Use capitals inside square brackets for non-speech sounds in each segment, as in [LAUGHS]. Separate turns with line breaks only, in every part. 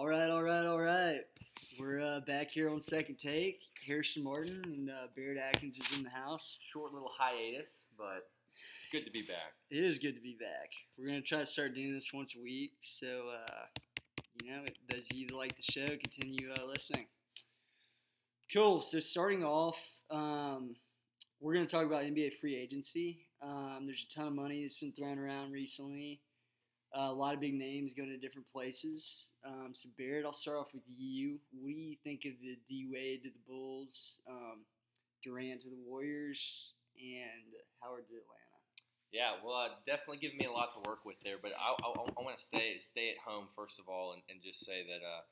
All right, all right, all right. We're uh, back here on second take. Harrison Martin and uh, Barrett Atkins is in the house.
Short little hiatus, but good to be back.
It is good to be back. We're gonna try to start doing this once a week. So, uh, you know, those of you that like the show, continue uh, listening. Cool. So, starting off, um, we're gonna talk about NBA free agency. Um, there's a ton of money that's been thrown around recently. Uh, a lot of big names going to different places. Um, so Barrett, I'll start off with you. What do you think of the D Wade to the Bulls, um, Durant to the Warriors, and Howard to Atlanta?
Yeah, well, uh, definitely giving me a lot to work with there. But I, I, I want to stay stay at home first of all, and, and just say that uh,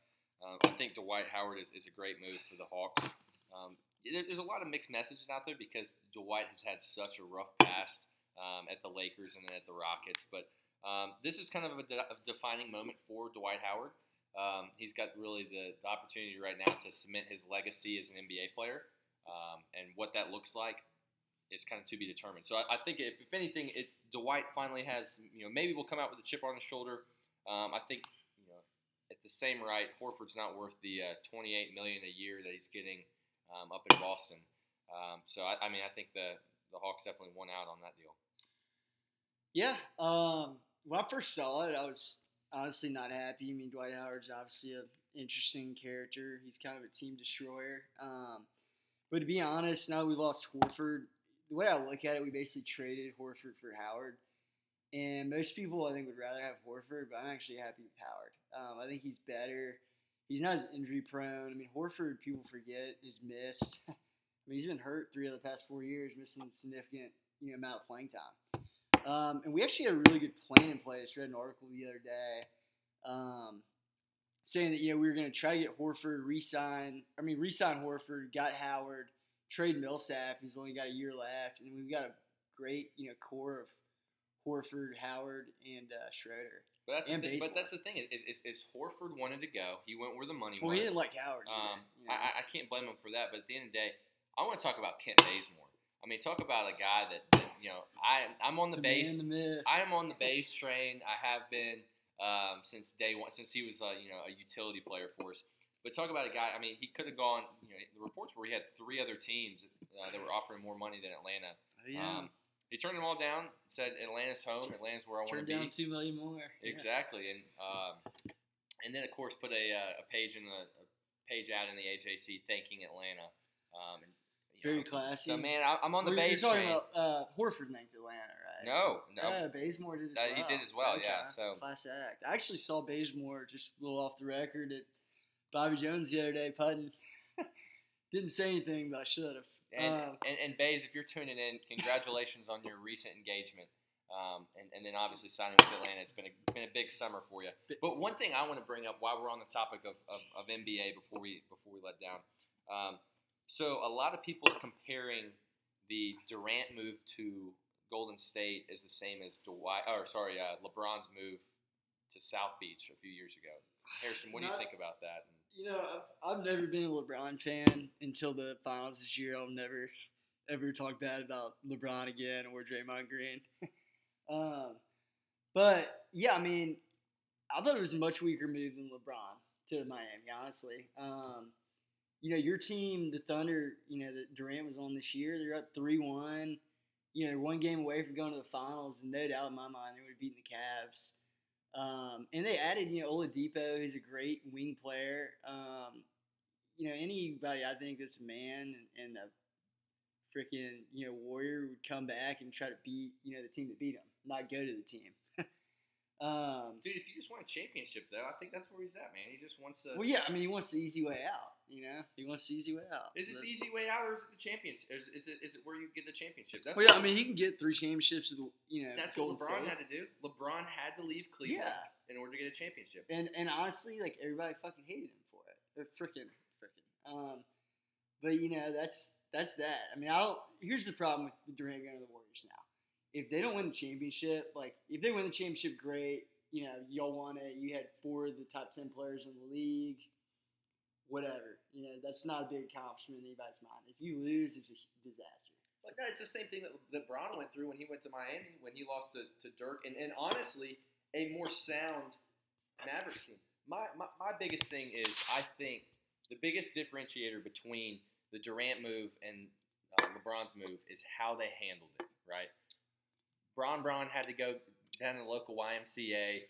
uh, I think Dwight Howard is, is a great move for the Hawks. Um, there, there's a lot of mixed messages out there because Dwight has had such a rough past um, at the Lakers and then at the Rockets, but um, this is kind of a, de- a, defining moment for Dwight Howard. Um, he's got really the, the, opportunity right now to cement his legacy as an NBA player, um, and what that looks like is kind of to be determined. So I, I think if, if anything, it, Dwight finally has you know maybe will come out with a chip on his shoulder. Um, I think you know at the same right, Horford's not worth the uh, 28 million a year that he's getting um, up in Boston. Um, so I, I mean I think the the Hawks definitely won out on that deal.
Yeah. When I first saw it, I was honestly not happy. I mean, Dwight Howard's obviously an interesting character. He's kind of a team destroyer. Um, but to be honest, now we lost Horford. The way I look at it, we basically traded Horford for Howard. And most people, I think, would rather have Horford, but I'm actually happy with Howard. Um, I think he's better. He's not as injury prone. I mean, Horford, people forget, is missed. [LAUGHS] I mean, he's been hurt three of the past four years, missing significant you know amount of playing time. Um, and we actually had a really good plan in place. Read an article the other day um, saying that you know we were going to try to get Horford re-sign. I mean, re-sign Horford, got Howard, trade Millsap, who's only got a year left, and we've got a great you know core of Horford, Howard, and uh, Schroeder.
But that's, the thing, but that's the thing is, is, is, Horford wanted to go. He went where the money
well,
was.
he didn't like Howard.
Um,
you know?
I, I can't blame him for that. But at the end of the day, I want to talk about Kent Bazemore. I mean, talk about a guy that, you know, I I'm on the,
the
base.
Man, the myth.
I am on the base train. I have been um, since day one, since he was uh, you know a utility player for us. But talk about a guy. I mean, he could have gone. You know, the reports where he had three other teams uh, that were offering more money than Atlanta.
Oh, yeah.
Um, he turned them all down. Said Atlanta's home. Atlanta's where I want to
Turned
be.
down two million more. Yeah.
Exactly, and um, and then of course put a, uh, a page in the a page out in the AJC thanking Atlanta. Um, and,
Very
know,
classy.
So man, I, I'm on the base
You're talking
train.
about uh, Horford named Atlanta, right?
no, no,
Yeah, Bazemore did as well.
he did as well, yeah, so-
class act. I actually saw Bazemore just a little off the record at Bobby Jones the other day putting. [LAUGHS] Didn't say anything, but I should have.
and,
Um,
and and Bays, if you're tuning in, congratulations on your recent engagement. Um, and, and then obviously signing with Atlanta, it's been a been a big summer for you. But one thing I want to bring up while we're on the topic of, of, of NBA before we before we let down, um, so a lot of people are comparing the Durant move to Golden State is the same as Dwight, or sorry, uh, LeBron's move to South Beach a few years ago. Harrison, what do you
Not-
think about that?
You know, I've, I've never been a LeBron fan until the finals this year. I'll never ever talk bad about LeBron again or Draymond Green. [LAUGHS] um, but yeah, I mean, I thought it was a much weaker move than LeBron to Miami. Honestly, um, you know, your team, the Thunder, you know, that Durant was on this year, they're up three one. You know, one game away from going to the finals, and no doubt in my mind they would have beaten the Cavs. Um, and they added, you know, Oladipo, who's a great wing player. Um, you know, anybody I think that's a man and, and a freaking, you know, warrior would come back and try to beat, you know, the team that beat him, not go to the team. [LAUGHS] um,
Dude, if you just want a championship, though, I think that's where he's at, man. He just wants to.
well, yeah, I mean, he wants the easy way out. You know, he wants the easy way out.
Is it the easy way out, or is it the championship? Is, is it is it where you get the championship? That's
Well, yeah, I mean, he can get three championships with, you know,
that's
Golden
what LeBron
State.
had to do. LeBron had to leave Cleveland
Yeah,
in order to get a championship.
and and honestly, like everybody fucking hated him for it. They're freaking, freaking. Um, but you know, that's that's that. I mean, I don't. Here's the problem with Durant going to the Warriors now. If they don't win the championship, like if they win the championship, great. You know, y'all won it. You had four of the top ten players in the league. Whatever. You know, that's not a big accomplishment in anybody's mind. If you lose, it's a disaster.
But no, it's the same thing that, that Bron went through when he went to Miami when he lost to, to Dirk, and, and honestly, a more sound Mavericks team. my, my my biggest thing is I think the biggest differentiator between the Durant move and uh, LeBron's move is how they handled it. Right, Bron Bron had to go down to the local YMCA,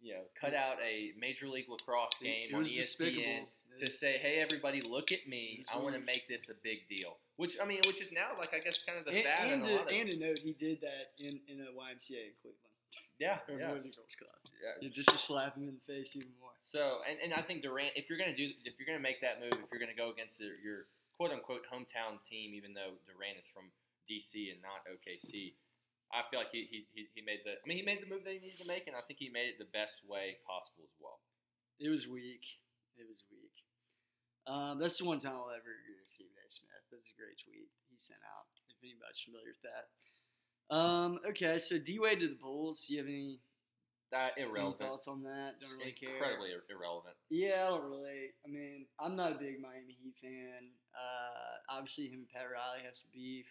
you know, cut out a Major League Lacrosse game
It
on
was
ESPN
despicable.
To say, "Hey, everybody, look at me! I want to make this a big deal." Which I mean, which is now like I guess kind of the
and,
fad
and,
in a of
and to note, he did that in, in a YMCA in Cleveland.
yeah,
Or
yeah,
Boys and Girls Club.
yeah.
Just to slap him in the face even more.
So, and, and I think Durant, if you're gonna do, if you're gonna make that move, if you're gonna go against your, your quote unquote hometown team, even though Durant is from DC and not OKC, I feel like he, he, he made the, I mean, he made the move that he needed to make, and I think he made it the best way possible as well.
It was weak. It was weak. Um, that's the one time I'll ever agree with Stephen A. Smith. That was a great tweet he sent out. If anybody's familiar with that. Um, okay, so D Wade to the Bulls. Do you have any,
That
any
irrelevant,
thoughts on that? Don't really care.
incredibly irrelevant.
Yeah, I don't really. I mean, I'm not a big Miami Heat fan. Uh, obviously, him and Pat Riley have some beef.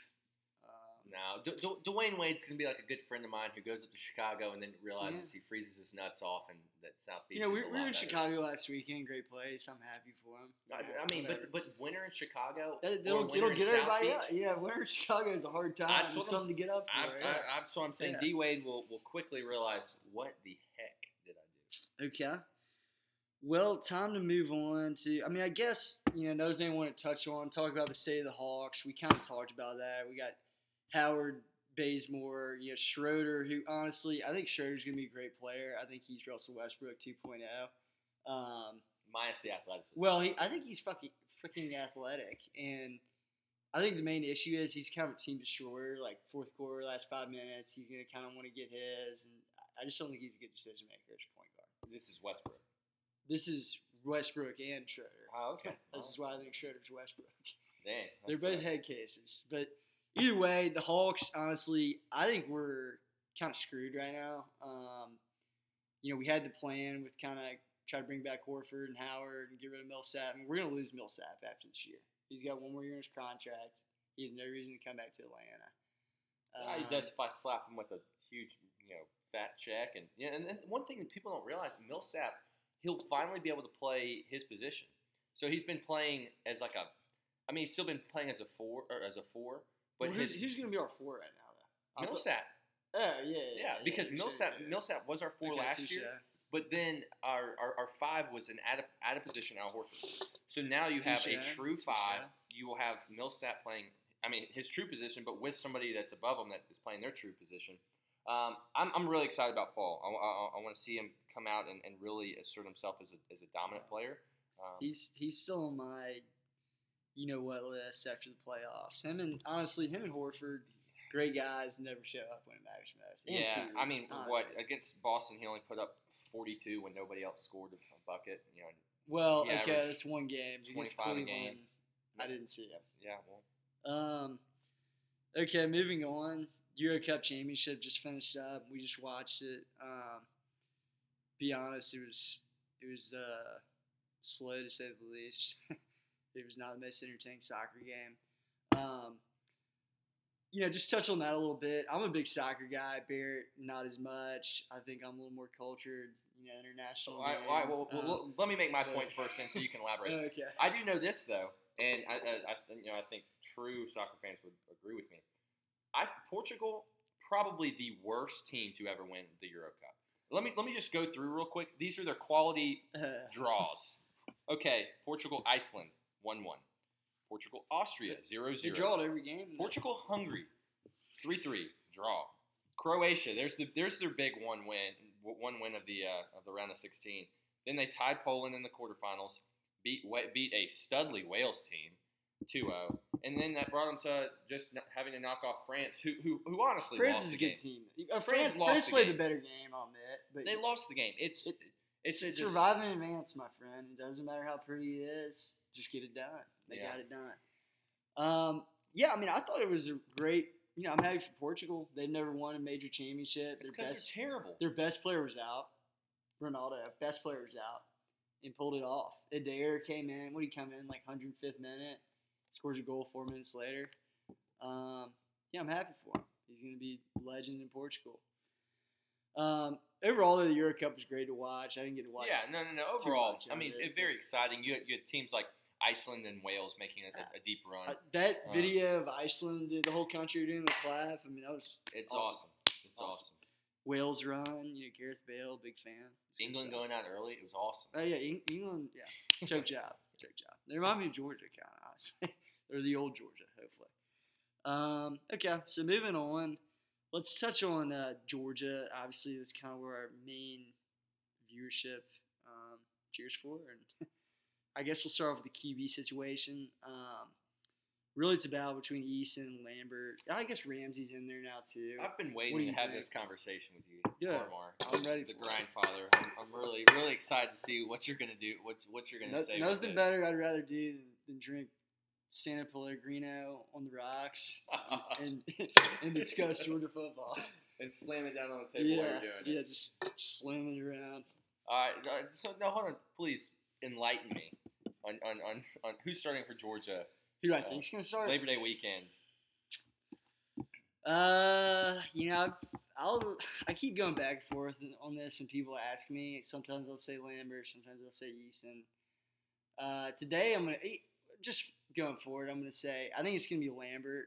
No, D- D- Dwyane Wade's gonna be like a good friend of mine who goes up to Chicago and then realizes he freezes his nuts off and that South Beach.
know, we, we were in. Chicago last weekend. Great place. I'm happy for him.
I, I mean,
whatever.
but but winter in Chicago,
That- It'll, it'll get
South
everybody
Beach,
up. Yeah, winter in Chicago is a hard time.
That's
It's
what I'm
something to get up for.
I,
yeah.
I, that's what I'm saying.
Yeah.
D Wade will, will quickly realize what the heck did I do?
Okay. Well, time to move on to. I mean, I guess you know another thing I want to touch on. Talk about the state of the Hawks. We kind of talked about that. We got Howard Bazemore, you know Schroeder, who honestly I think Schroeder's gonna be a great player. I think he's Russell Westbrook 2.0. Um,
Minus the athleticism.
well, he, I think he's fucking freaking athletic, and I think the main issue is he's kind of a team destroyer. Like fourth quarter, last five minutes, he's gonna kind of want to get his, and I just don't think he's a good decision maker as a point guard.
this is Westbrook.
This is Westbrook and Schroeder.
Oh, okay.
This is why I think Schroeder's Westbrook.
Dang.
They're both
uh,
head cases, but either way, the Hawks. Honestly, I think we're kind of screwed right now. Um, you know, we had the plan with kind of try to bring back Horford and Howard and get rid of Millsap. I mean, we're gonna lose Millsap after this year. He's got one more year in his contract. He has no reason to come back to Atlanta.
Yeah, he
Um,
does if I slap him with a huge, you know, fat check, and yeah, and then one thing that people don't realize, Millsap, he'll finally be able to play his position. So he's been playing as like a, I mean, he's still been playing as a four or as a four, but
well, who's,
his
who's gonna be our four right now though?
Millsap,
Oh yeah, yeah.
yeah, because
sure,
Millsap
yeah.
Millsap was our four
Okay,
last year, but then our, our, our five was an out of, out of position Al Horford. So now you have a
Touche,
true five. You will have Millsap playing, I mean, his true position, but with somebody that's above him that is playing their true position. Um, I'm, I'm really excited about Paul. I, I, I want to see him come out and, and really assert himself as a, as a dominant player. Um,
He's he's still on my, you know what list after the playoffs. Him and honestly, him and Horford, great guys, never show up when it matters most. And
yeah,
Teague,
I mean, what against Boston, he only put up 42 when nobody else scored a bucket. You know,
Well, okay, that's one game against
25
Cleveland.
game.
I didn't see him.
yeah, well,
Um, okay, moving on. Euro Cup Championship just finished up. We just watched it. Um, be honest, it was it was uh, slow to say the least. [LAUGHS] it was not the most entertaining soccer game. Um, you know, just touch on that a little bit. I'm a big soccer guy. Barrett, not as much. I think I'm a little more cultured. You know, international.
All right, all right well,
Um,
well, let me make my point first, then, so you can elaborate. [LAUGHS]
okay.
I do know this though, and I, I, I you know I think true soccer fans would agree with me. I Portugal probably the worst team to ever win the Euro Cup. Let me let me just go through real quick. These are their quality [LAUGHS] draws. Okay, Portugal Iceland one one. Portugal Austria 0
They
0.
draw it every game.
Portugal Hungary three three draw. Croatia there's the there's their big one win one win of the uh, of the round of 16. Then they tied Poland in the quarterfinals, beat beat a studly Wales team 2-0, and then that brought them to just having to knock off France, who who, who honestly
France
lost
is a
the
good
game.
team. Uh,
France
France, France
the
played
game.
the better game, I'll admit. But
They lost the game. It's
It-
it's
It's
just,
and advance, my friend. It doesn't matter how pretty it is. Just get it done. They
Yeah.
got it done. Um, yeah, I mean, I thought it was a great. You know, I'm happy for Portugal. They've never won a major championship.
It's
Their best,
they're terrible.
their best player was out. Ronaldo, best player was out, and pulled it off. Eder came in. What did he come in like 105th minute? Scores a goal four minutes later. Um, yeah, I'm happy for him. He's going to be legend in Portugal. Um, overall, the Euro Cup was great to watch. I didn't get to watch.
Yeah, no, no, no. Overall, I mean,
it,
very exciting. You had, you had teams like Iceland and Wales making a, a, a deep run.
Uh, that
Uh,
video of Iceland, the whole country doing the clap. I mean, that was
It's
awesome.
awesome. It's
Awesome.
awesome.
Wales run. You know, Gareth Bale, big fan.
England going out early. It was awesome.
Oh yeah, Eng- England. Yeah, choke [LAUGHS] job, choke job. They remind me of Georgia, kind of honestly, [LAUGHS] or the old Georgia, hopefully. Um, okay, so moving on, let's touch on uh, Georgia. Obviously, that's kind of where our main viewership um, cheers for, and [LAUGHS] I guess we'll start off with the QB situation. Um, really, it's a battle between Eason and Lambert. I guess Ramsey's in there now too.
I've been waiting to have
think?
this conversation with you,
Good. I'm ready
The
for it.
I'm, I'm really, really excited to see what you're gonna do. What, what you're gonna
No-
say.
nothing better I'd rather do than, than drink Santa Pellegrino on the rocks [LAUGHS] and and discuss Georgia football.
and slam it down on the table
yeah,
while you're doing
yeah,
it.
just slamming it around.
All right. So now hold on, please enlighten me on, on, on, on who's starting for Georgia
Who do I
Uh,
think's gonna start?
Labor Day weekend.
Uh, you know, I'll I keep going back and forth on this when people ask me. Sometimes they'll say Lambert, sometimes they'll say Eason. Uh, today I'm gonna just going forward. I'm gonna say I think it's gonna be Lambert.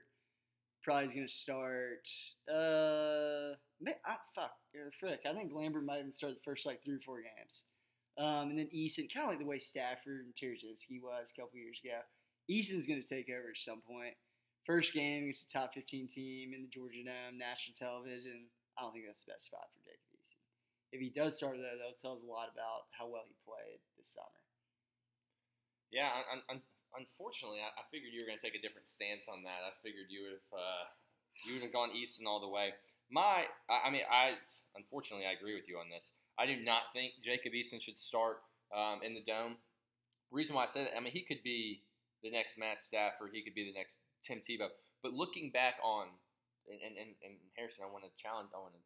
Probably is gonna start. Uh, ma- ah, fuck frick. I think Lambert might even start the first like three or four games. Um, and then Eason, kind of like the way Stafford and Tereshinski was a couple years ago. Eason's gonna take over at some point. First game against the top 15 team in the Georgia Dome, national television. I don't think that's the best spot for Jacob Eason. If he does start though, that'll tell us a lot about how well he played this summer.
Yeah, un- un- unfortunately, I-, I figured you were going to take a different stance on that. I figured you would have uh, you would have gone Easton all the way. My, I, I mean, I unfortunately I agree with you on this. I do not think Jacob Eason should start um, in the dome. Reason why I said it, I mean, he could be the next Matt Stafford. He could be the next Tim Tebow. But looking back on, and, and, and, Harrison, I want to challenge. I want to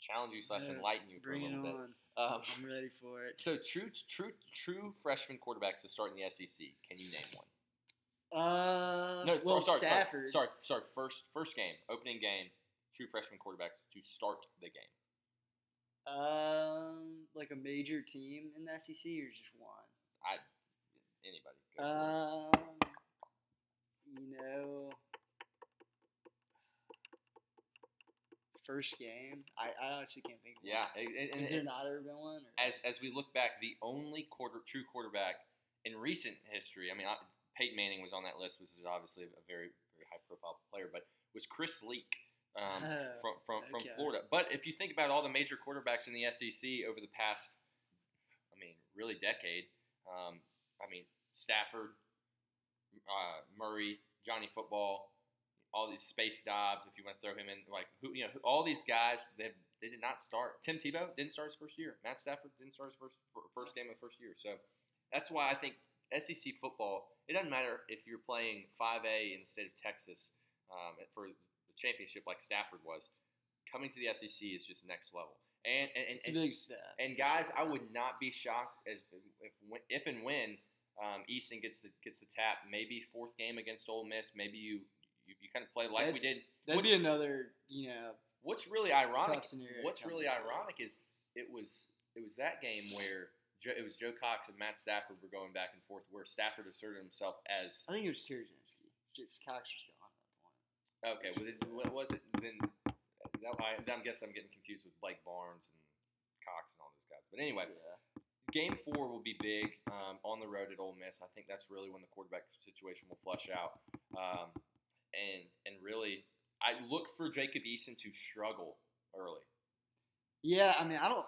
challenge you slash enlighten you for
Bring
a little bit. Um,
I'm ready for it.
so true, true, true freshman quarterbacks to start in the SEC. Can you name one?
Uh,
No,
well,
sorry,
Stafford.
Sorry, sorry, sorry. First, first game, opening game. True freshman quarterbacks to start the game.
Um, like a major team in the SEC or just one?
I, anybody.
Um, you know, first game. I, I honestly can't think. Of
yeah,
one.
and, and-
Is there
and
not ever been one? Or?
as as we look back, the only quarter true quarterback in recent history. I mean, I, Peyton Manning was on that list, which is obviously a very very high profile player, but was Chris Leak. Um,
Oh,
from from, from
okay.
Florida, but if you think about all the major quarterbacks in the SEC over the past, I mean, really decade, um, I mean Stafford, uh, Murray, Johnny Football, all these Space Dobbs. If you want to throw him in, like who you know, who- all these guys, they they did not start. Tim Tebow didn't start his first year. Matt Stafford didn't start his first first game of the first year. So that's why I think SEC football. It doesn't matter if you're playing 5A in the state of Texas um, for championship like Stafford was. Coming to the SEC is just next level. And and, and,
it's
and and guys, I would not be shocked as if if and when um, Eason gets the gets the tap. Maybe fourth game against Ole Miss. Maybe you you, you kind of play like
That-
we did.
That'd
what's-
be another, you know,
What's really ironic? What's really ironic is it was it was that game where it was Joe Cox and Matt Stafford were going back and forth, where Stafford asserted himself as
I think it was Tereshinski. Just Cox was gone at that point.
Okay. Was it what was it then? That, I, I'm guessing I'm getting confused with Blake Barnes and Cox and all those guys. But anyway,
Yeah.
Game four will be big um, on the road at Ole Miss. I think that's really when the quarterback situation will flush out, um, and and really, I look for Jacob Eason to struggle early.
Yeah, I mean, I don't.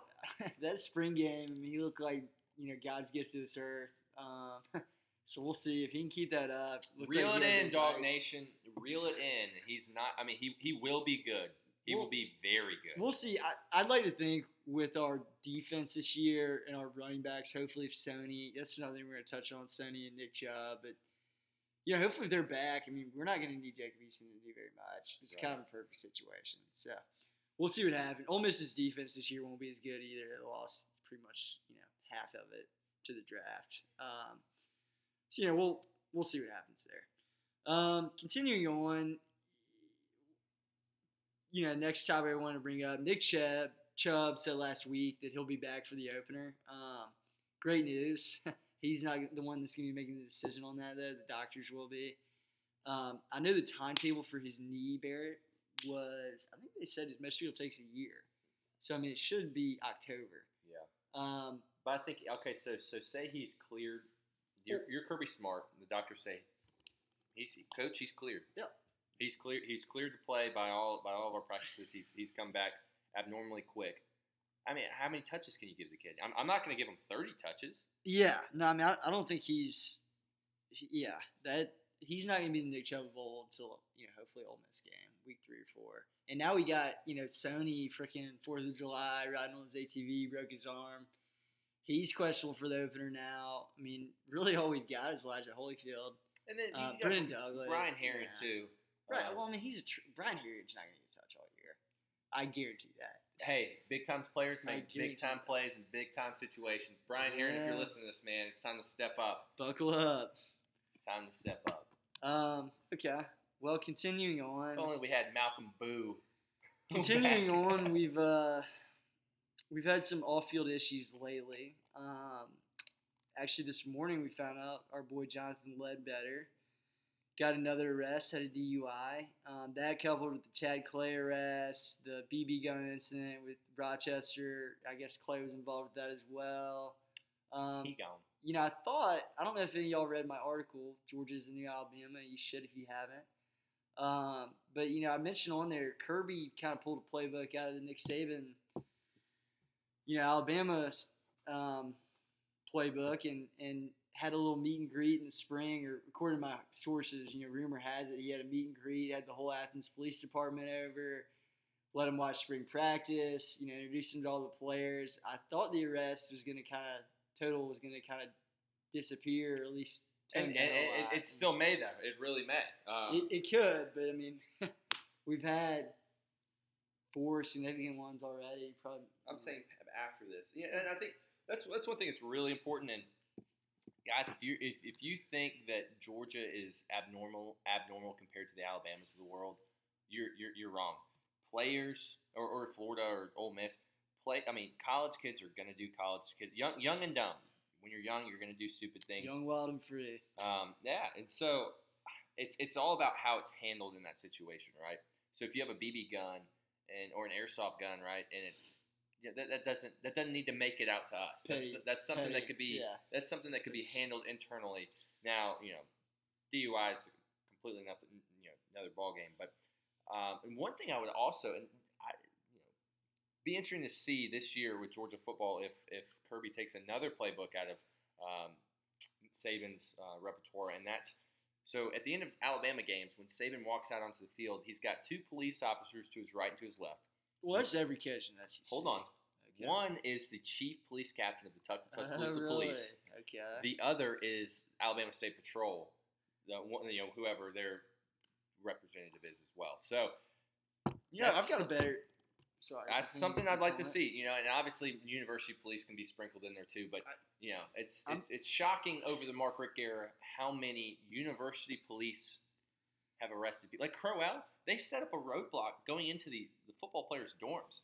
[LAUGHS] that spring game, he looked like you know God's gift to this earth. Um, [LAUGHS] so we'll see if he can keep that up. Looks
Reel
like
it in, Dog
ice.
Nation. Reel it in. He's not. I mean, he he will be good. He
Well-
will be very good.
We'll see. I, I'd like to think with our defense this year and our running backs, hopefully if Sony, that's another thing we're going to touch on, Sony and Nick Chubb. But, you know, hopefully if they're back, I mean, we're not going to need Jacob Eason to do very much. It's kind of a perfect situation. So we'll see what happens. Ole Miss's defense this year won't be as good either. They lost pretty much, you know, half of it to the draft. Um, so, you know, we'll, we'll see what happens there. Um, continuing on, you know, next topic I want to bring up, Nick Chubb Chubb said last week that he'll be back for the opener. Um, great news. [LAUGHS] He's not the one that's going to be making the decision on that, though. The doctors will be. Um, I know the timetable for his knee, Barrett, was, I think they said his people takes a year. So, I mean, it should be October.
Yeah.
Um,
But I think okay, so so say he's cleared. You're, you're Kirby Smart. The doctors say he's coach. He's cleared.
Yep.
He's clear. He's cleared to play by all by all of our practices. He's he's come back abnormally quick. I mean, how many touches can you give the kid? I'm, I'm not going to give him 30 touches.
Yeah, no, I mean, I, I don't think he's. he- Yeah, that he's not gonna be the Nick Chubb of old until you know hopefully Ole Miss game week three or four. And now we got you know Sony freaking Fourth of July riding on his ATV, broke his arm. He's questionable for the opener now. I mean, really all we've got is Elijah Holyfield,
And then
uh, Brendan Douglas,
Brian Herrien
yeah.
too.
Right.
Um,
well, I mean, he's a tr- Brian Herrien's not gonna get a touch all year. I guarantee that.
hey, big time players make big time
that.
plays in big time situations. Brian Herrien, if you're listening to this, man, it's time to step up.
Buckle up.
It's time to step up.
Um. Okay. Well, continuing on.
If
on.
only we had Malcolm Boo. [LAUGHS]
Continuing on, we've uh, we've had some off-field issues lately. Um, actually, this morning we found out our boy Jonathan Ledbetter got another arrest, had a DUI. Um, that coupled with the Chad Clay arrest, the BB gun incident with Rochester. I guess Clay was involved with that as well. Um,
he gone.
you know, I thought I don't know if any of y'all read my article. Georgia's the new Alabama. You should if you haven't. Um, but you know, I mentioned on there Kirby kind of pulled a playbook out of the Nick Saban, you know, Alabama's um, playbook, and and had a little meet and greet in the spring, or according to my sources, you know, rumor has it he had a meet and greet, had the whole Athens Police Department over, let him watch spring practice, you know, introduced him to all the players. I thought the arrest was going to kind of total was going to kind of disappear, or at least
And, and, it, it still may though. It really may. Um,
It, it could, but I mean, [LAUGHS] we've had four significant ones already. Probably.
I'm saying after this. Yeah, and I think that's that's one thing that's really important. And guys, if you if, if you think that Georgia is abnormal abnormal compared to the Alabamas of the world, you're you're, you're wrong. Players or, or Florida or Ole Miss play. I mean, college kids are gonna do college kids young young and dumb. When you're young, you're gonna do stupid things.
young, wild, and free.
Um, yeah, and so it's it's all about how it's handled in that situation, right? So if you have a BB gun and or an airsoft gun, right, and it's yeah, that, that doesn't that doesn't need to make it out to us. That's,
Petty-
that's something that could be
yeah.
that's something that could be handled internally. Now, you know, DUI is completely nothing, you know, another ball game. But um, and one thing I would also, and I, you know, be interesting to see this year with Georgia football if if Kirby takes another playbook out of um, Saban's uh, repertoire, and that's so at the end of Alabama games when Saban walks out onto the field, he's got two police officers to his right and to his left.
Well, that's every coach in that.
Hold on.
Okay.
One is the chief police captain of the Tuck- [LAUGHS]
Oh,
Tuscaloosa
really?
Police.
Okay.
The other is Alabama State Patrol, the one, you know whoever their representative is as well. So
yeah, I've got a better. Sorry.
that's something I'd like to see. You know, and obviously university police can be sprinkled in there too. But
I-
you know, it's it's, it's shocking over the Mark Richt era how many university police have arrested people. Like Crowell, they set up a roadblock going into the, the football players' dorms.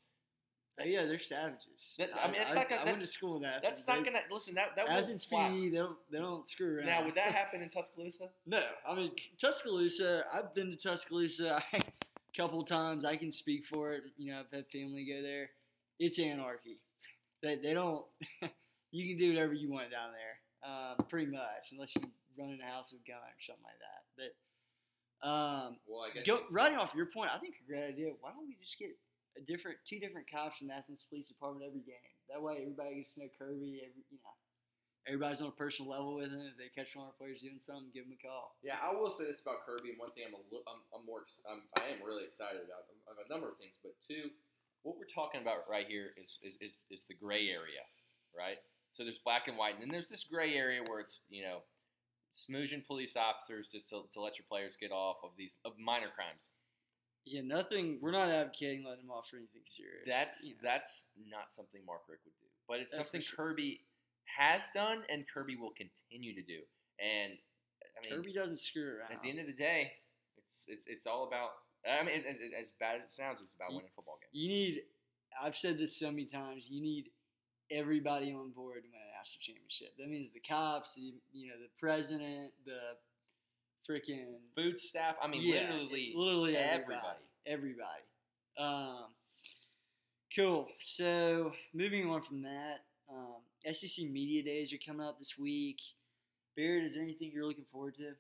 Oh, yeah, they're savages.
That- I mean, it's
I,
not gonna-
I went to school in Athens.
That's not
They-
gonna listen. That that
Athens. PD, they don't, they don't screw around.
Now, would that [LAUGHS] happen in Tuscaloosa?
No, I mean Tuscaloosa. I've been to Tuscaloosa [LAUGHS] a couple times. I can speak for it. You know, I've had family go there. It's anarchy. [LAUGHS] They they don't. you can do whatever you want down there, um, pretty much, unless you run in a house with a gun or something like that. But um,
Well, I
go, riding off your point, I think a great idea. Why don't we just get a different, two different cops from the Athens Police Department every game? That way, everybody gets to know Kirby. Every, you know, everybody's on a personal level with him. If they catch one of our players doing something, give him a call.
Yeah, I will say this about Kirby, and one thing I'm a li- I'm, I'm more I'm, I am really excited about a number of things, but two, what we're talking about right here is is, is, is the gray area, right? So there's black and white, and then there's this gray area where it's you know smoozing police officers just to, to let your players get off of these of minor crimes.
Yeah, nothing. We're not advocating letting them off for anything serious.
That's
you know.
that's not something Mark Richt would do, but it's
for
something
sure.
Kirby has done and Kirby will continue to do. And I mean,
Kirby doesn't screw around.
At the end of the day, it's it's it's all about. I mean, it, it- as bad as it sounds, it's about
You-
winning football games.
you need. I've said this so many times. You need everybody on board a national championship. That means the cops, the, you know, the president, the freaking
Food staff. I mean,
yeah,
literally,
literally
everybody.
everybody. everybody. Um, cool. So moving on from that, um, SEC media days are coming out this week. Barrett, is there anything you're looking forward to?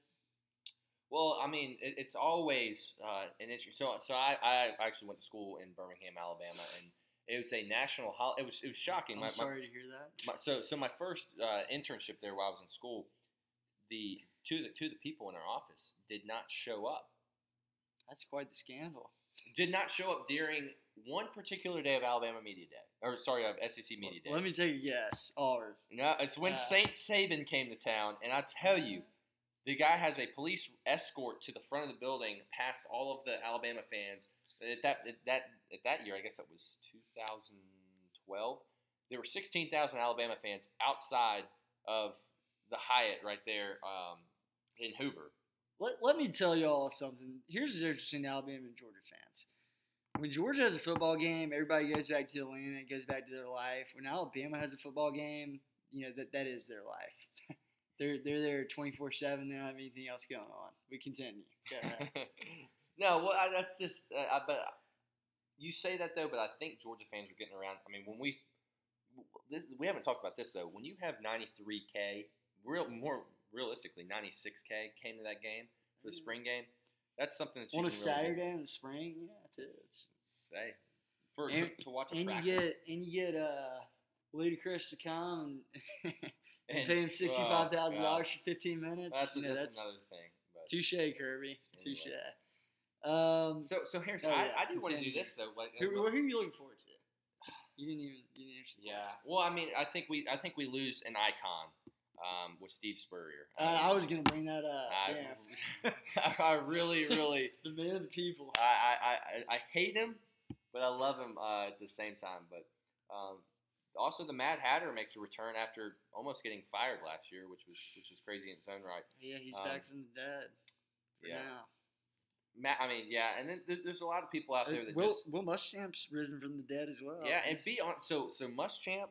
Well, I mean, it, it's always uh, an issue. So, so I, I actually went to school in Birmingham, Alabama, and it was a national holiday. It was it was shocking.
I'm
My- my-
sorry to hear that.
My, so, so my first uh, internship there while I was in school, the two of the two of the people in our office did not show up.
That's quite the scandal.
Did not show up during one particular day of Alabama Media Day, or sorry, of SEC Media Day.
Let me take a guess. Auburn.
No, it's when Saint Saban came to town, and I tell you, the guy has a police escort to the front of the building, past all of the Alabama fans. At that at that at that year, I guess that was 2012. There were 16,000 Alabama fans outside of the Hyatt right there um, in Hoover.
Let, let me tell y'all something. Here's the difference between Alabama and Georgia fans. When Georgia has a football game, everybody goes back to Atlanta, goes back to their life. When Alabama has a football game, you know that that is their life. [LAUGHS] they're they're there twenty four seven. They don't have anything else going on. We continue. [LAUGHS]
No, well, I, that's just. Uh, I, but you say that though, but I think Georgia fans are getting around. I mean, when we this, we haven't talked about this though. When you have 93k, real more realistically, 96k came to that game for the spring game. That's something that you
On a
really
Saturday in the spring, yeah, it is.
say for
And-
to, to watch a
And you get and you get uh, Ludacris to come and, [LAUGHS] and
And-
pay him sixty five thousand dollars for fifteen minutes.
That's,
you know,
that's,
that's
another thing.
Touche, Kirby. Touche.
Anyway.
Um,
So so here's
Oh,
I,
yeah,
I do want to do this though. Like,
who,
uh,
who are you looking forward to? You didn't even you didn't answer the
Yeah.
question.
Well, I mean, I think we I think we lose an icon um, with Steve Spurrier.
Uh, I was gonna bring that up.
I,
yeah. [LAUGHS]
I really, really, [LAUGHS]
the man of the people.
I, I, I, I hate him, but I love him uh, at the same time. But um, also, the Mad Hatter makes a return after almost getting fired last year, which was which was crazy in its own right.
Yeah, he's
um,
back from the dead. For
yeah.
now.
Matt, I mean, yeah, and then there, there's a lot of people out there that
Will
just
Will Muschamp's risen from the dead as well.
Yeah, and be on. So so Muschamp,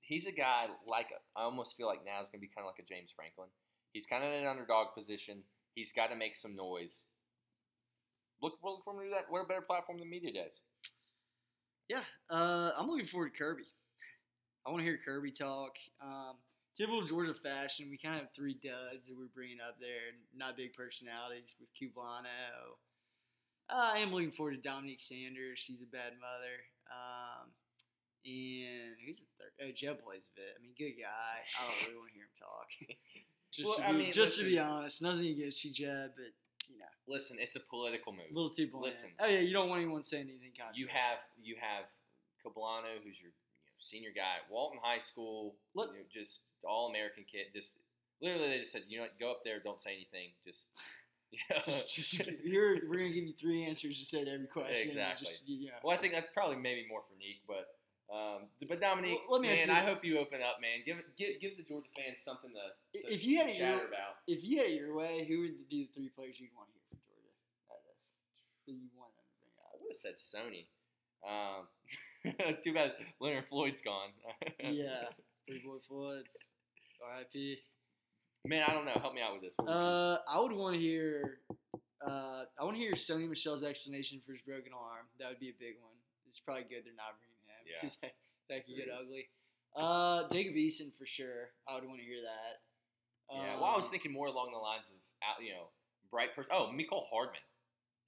he's a guy like I almost feel like now is gonna be kind of like a James Franklin. He's kind of in an underdog position. He's got to make some noise. Look, look for him to do that. What a better platform than media days?
Yeah, uh, I'm looking forward to Kirby. I want to hear Kirby talk. Um, typical Georgia fashion, we kind of have three duds that we're bringing up there. Not big personalities with Cublano. Uh, I am looking forward to Dominick Sanders. She's a bad mother. Um, and who's the third? Oh, Jeb Blazevich. I mean, good guy. I don't really want to hear him talk. [LAUGHS] Just,
Well,
to,
I
be,
mean,
just to be honest, nothing against you, Jeb, but you know,
Listen, it's a political move.
a little too bland.
Listen.
Oh yeah, you don't want anyone saying anything controversial.
You have you have Cablano, who's your you know, senior guy at Walton High School.
Look-
you know, just all American kid. Just literally, they just said, you know, what, go up there, don't say anything. Just, [LAUGHS] you know.
just, just [LAUGHS] here we're gonna give you three answers to say to every question.
Exactly.
Just, you know.
Well, I think that's probably maybe more for Neek, but um, but Dominique,
Well, let me ask
man,
you-
I hope you open up, man. Give give give the Georgia fans something to, to
If you had
chatter
your-
about.
If you had it your way, who would be the three players you'd want to hear from Georgia? That you want them to bring
I would have said Sony. Um, [LAUGHS] [LAUGHS] too bad Leonard Floyd's gone.
yeah, [LAUGHS] Big Boy Floyd, R.I.P.
man, I don't know. Help me out with this. What would you
Uh, I would want to hear. Uh, I want to hear Sony Michel's explanation for his broken arm. That would be a big one. It's probably good they're not bringing him
Yeah.
because [LAUGHS] that, that could get ugly. Uh, Jacob Eason for sure. I would want to hear that.
Yeah, well, I was
Um,
thinking more along the lines of out, you know, bright person. Oh, Mecole Hardman.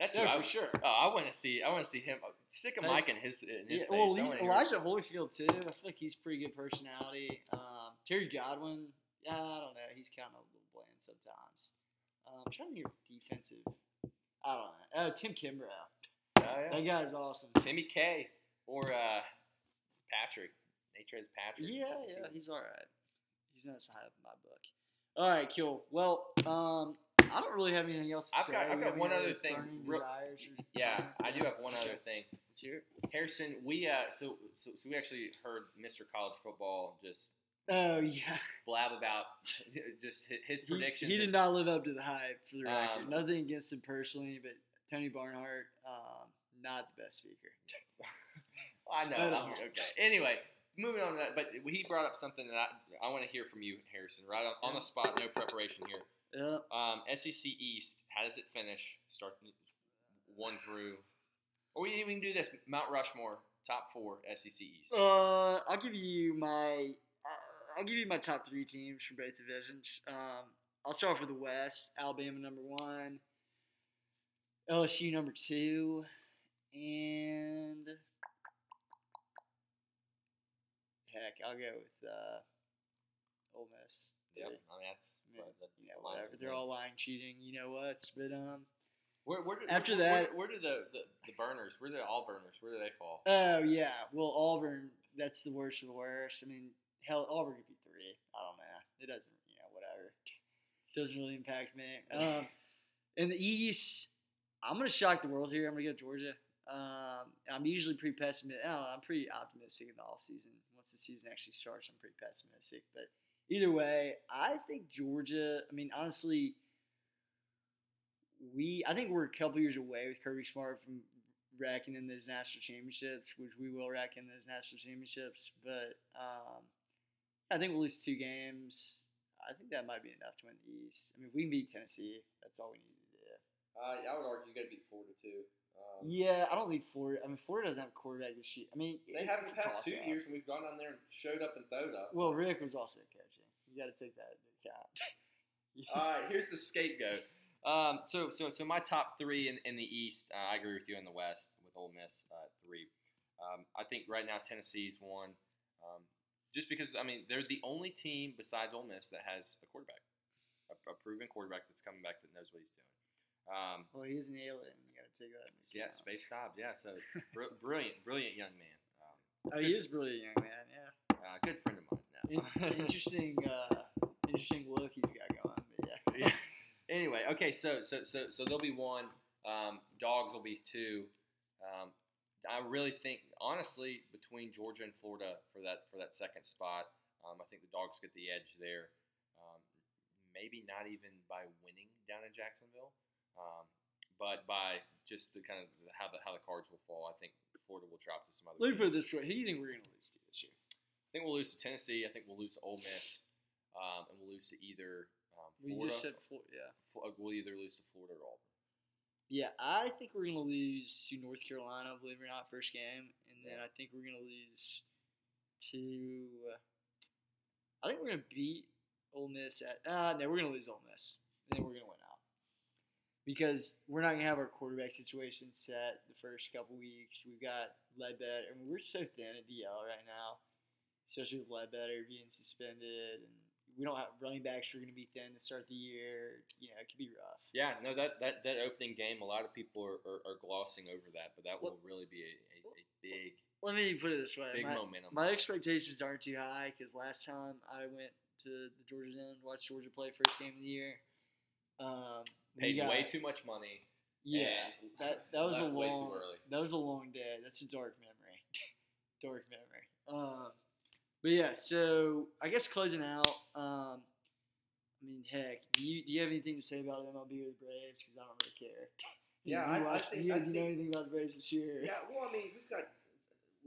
That's who I
for sure.
Oh, I want to see. I want to see him stick a
Hey,
mic in his in his
Yeah,
face.
well, Elijah, Elijah Holyfield too. I feel like he's pretty good personality. Um, Terry Godwin, yeah, I don't know. He's kind of a little bland sometimes. Um, I'm trying to hear defensive. I don't know. Oh, Tim Kimbrough.
Oh, yeah.
That guy's awesome.
Timmy K or uh, Patrick. Natrez Patrick.
Yeah, yeah, he's all right. He's not as high up in my book. All right, cool. Well, um, I don't really have anything else to
I've
say.
got- I've got one other thing. Real- Yeah. I do have one other [LAUGHS] thing.
Let's hear it.
Harrison, we uh, so, so so we actually heard Mr. College Football just
Oh yeah,
blab about [LAUGHS] just his
he,
predictions.
he did
and-
not live up to the hype for the record.
Um,
Nothing against him personally, but Tony Barnhart, um, not the best speaker. [LAUGHS]
I know.
I know.
I'm- okay. Anyway, moving on to that, but he brought up something that I, I want to hear from you, Harrison. Right on, on the spot, no preparation here.
Yeah.
Um, SEC East, how does it finish? Start one through, or we even do this: Mount Rushmore, top four SEC East.
Uh, I'll give you my uh, I'll give you my top three teams from both divisions. Um, I'll start off with the West. Alabama number one, LSU number two, and heck, I'll go with uh, Ole Miss.
Yep. I mean that's
You know, whatever. They're all lying, cheating. You know what? But um,
Where, where do,
After
where,
that-
where, where do the, the, the burners? Where do the all burners? Where do they fall?
oh yeah. Well, Auburn. That's the worst of the worst. I mean, hell, Auburn could be three. I don't know. It doesn't. You know, whatever. Doesn't really impact me. [LAUGHS] Um, in the East, I'm gonna shock the world here. I'm gonna go Georgia. Um, I'm usually pretty pessimistic. I don't know, I'm pretty optimistic in the off season. Once the season actually starts, I'm pretty pessimistic. But either way, I think Georgia. I mean, honestly, we. I think we're a couple years away with Kirby Smart from racking in those national championships, which we will rack in those national championships. But um, I think we'll lose two games. I think that might be enough to win the East. I mean, if we can beat Tennessee. That's all we need to do.
Uh, I would argue you got to beat Florida too. Um,
Yeah, I don't think Florida. I mean, Florida doesn't have a quarterback this year. I mean,
They have in
it's
the past two
toss-up.
years when we've gone on there and showed up and throwed up.
Well, Richt was also coaching. You got to take that into account. [LAUGHS]
All right, here's the scapegoat. Um, so, so, so my top three in, in the East, uh, I agree with you in the West with Ole Miss uh, three. Um, I think right now Tennessee's one, um, just because I mean they're the only team besides Ole Miss that has a quarterback, a, a proven quarterback that's coming back that knows what he's doing. Um,
well, he's an alien. You got to take that.
Yeah,
account.
Space Dobbs. Yeah, so [LAUGHS] br- brilliant, brilliant young man. Um,
Oh, he is a young man. Yeah.
uh, good friend of mine now.
In- interesting, uh, interesting look he's got going. But yeah. [LAUGHS]
yeah. Anyway, okay, so so so so there'll be one. Um, dogs will be two. Um, I really think, honestly, between Georgia and Florida for that for that second spot, um, I think the dogs get the edge there. Um, maybe not even by winning down in Jacksonville, um, but by just the kind of how the how the cards will fall. I think Florida will drop to some other.
Let me put it this way: Who do you think we're going to lose to this year?
I think we'll lose to Tennessee. I think we'll lose to Ole Miss, um, and we'll lose to either um,
We
Florida.
just said Florida. Yeah.
Uh, we'll either lose to Florida or Auburn.
Yeah, I think we're gonna lose to North Carolina, believe it or not, first game, and then I think we're gonna lose to. I think we're gonna beat Ole Miss at. Uh, no, we're gonna lose Ole Miss, and then we're gonna win out because we're not gonna have our quarterback situation set the first couple weeks. We've got Ledbetter, I mean, we're so thin at DL right now, especially with Ledbetter being suspended, and we don't have running backs. We're gonna be thin to start the year. You know, it could be rough.
Yeah, no, that, that, that opening game, a lot of people are, are, are glossing over that, but that will really be a, a, a big,
Let me put it this way:
big
my,
momentum.
my expectations aren't too high because last time I went to the Georgia Dome, watched Georgia play first game of the year. Um,
Paid
got-
way too much money.
Yeah, that that was a
left way too
long
early.
that was a long day. That's a dark memory, [LAUGHS] dark memory. Um, but yeah, so I guess closing out. Um, I mean, heck, do you do you have anything to say about MLB or the Braves? Because I don't really care. [LAUGHS]
Yeah,
Do you
I- I
watch-
think-
do you,
I
do you know anything about the Braves this year?
Yeah, well, I mean, we've got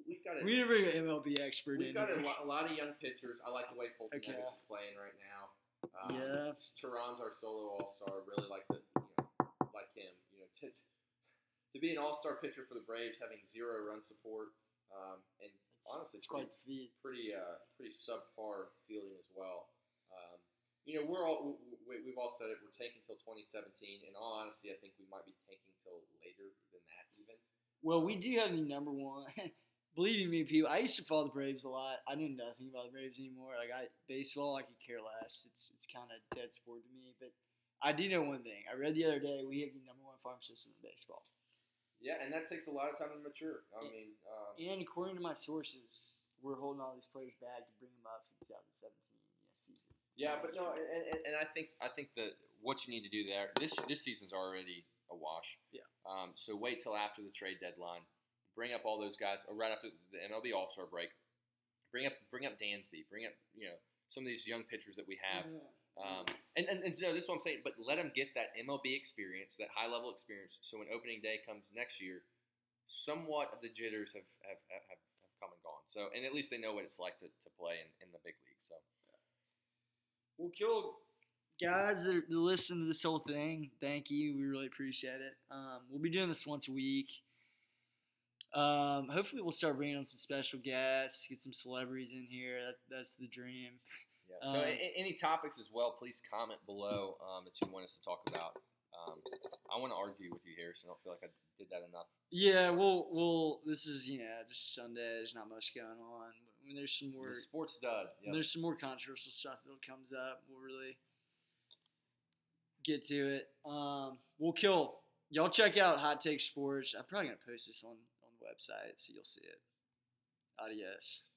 we've got a,
We need to bring an MLB expert
we've
in.
got a,
here.
lot, a lot of young pitchers. I like the way Fulton
Okay.
Is playing right now. Um,
Yeah.
Teheran's our solo all star. Really like the you know like him. You know to to be an all star pitcher for the Braves, having zero run support, um, and
It's,
honestly,
it's quite the
pretty uh, pretty subpar fielding as well. Um, you know, we're all we, we've all said it. We're tanking till 2017. In all honesty, I think we might be tanking till later than that even.
Well, we do have the number one. [LAUGHS] Believe me, people. I used to follow the Braves a lot. I knew nothing about the Braves anymore. Like I baseball, I could care less. It's it's kind of dead sport to me. But I do know one thing. I read the other day we have the number one farm system in baseball.
Yeah, and that takes a lot of time to mature. I mean, um,
And according to my sources, we're holding all these players back to bring them up for 2017 you season.
yeah, but no,
and, and, and I think I think that what you need to do there this this season's already a wash.
Yeah.
Um, so wait till after the trade deadline. Bring up all those guys, right after the MLB All Star break. Bring up bring up Dansby. Bring up you know some of these young pitchers that we have. Um, and, and, and no, this is what I'm saying. But let them get that MLB experience, that high level experience. So when opening day comes next year, somewhat of the jitters have have, have, have come and gone. So, and at least they know what it's like to, to play in, in the big league. So,
Well, kill guys that, are, that listen to this whole thing. Thank you. We really appreciate it. Um, we'll be doing this once a week. Um, hopefully, we'll start bringing up some special guests, get some celebrities in here. That, that's the dream.
yeah. So,
Um,
a- a- any topics as well, please comment below um, that you want us to talk about. Um, I want to argue with you, here, so I don't feel like I did that enough.
Yeah, well, well, this is you know just Sunday. There's not much going on. When there's some more,
The sports dud. Yep.
there's some more controversial stuff that comes up. We'll really get to it. Um, we'll kill. Y'all check out Hot Take Sports. I'm probably gonna post this on on website so you'll see it. Adios.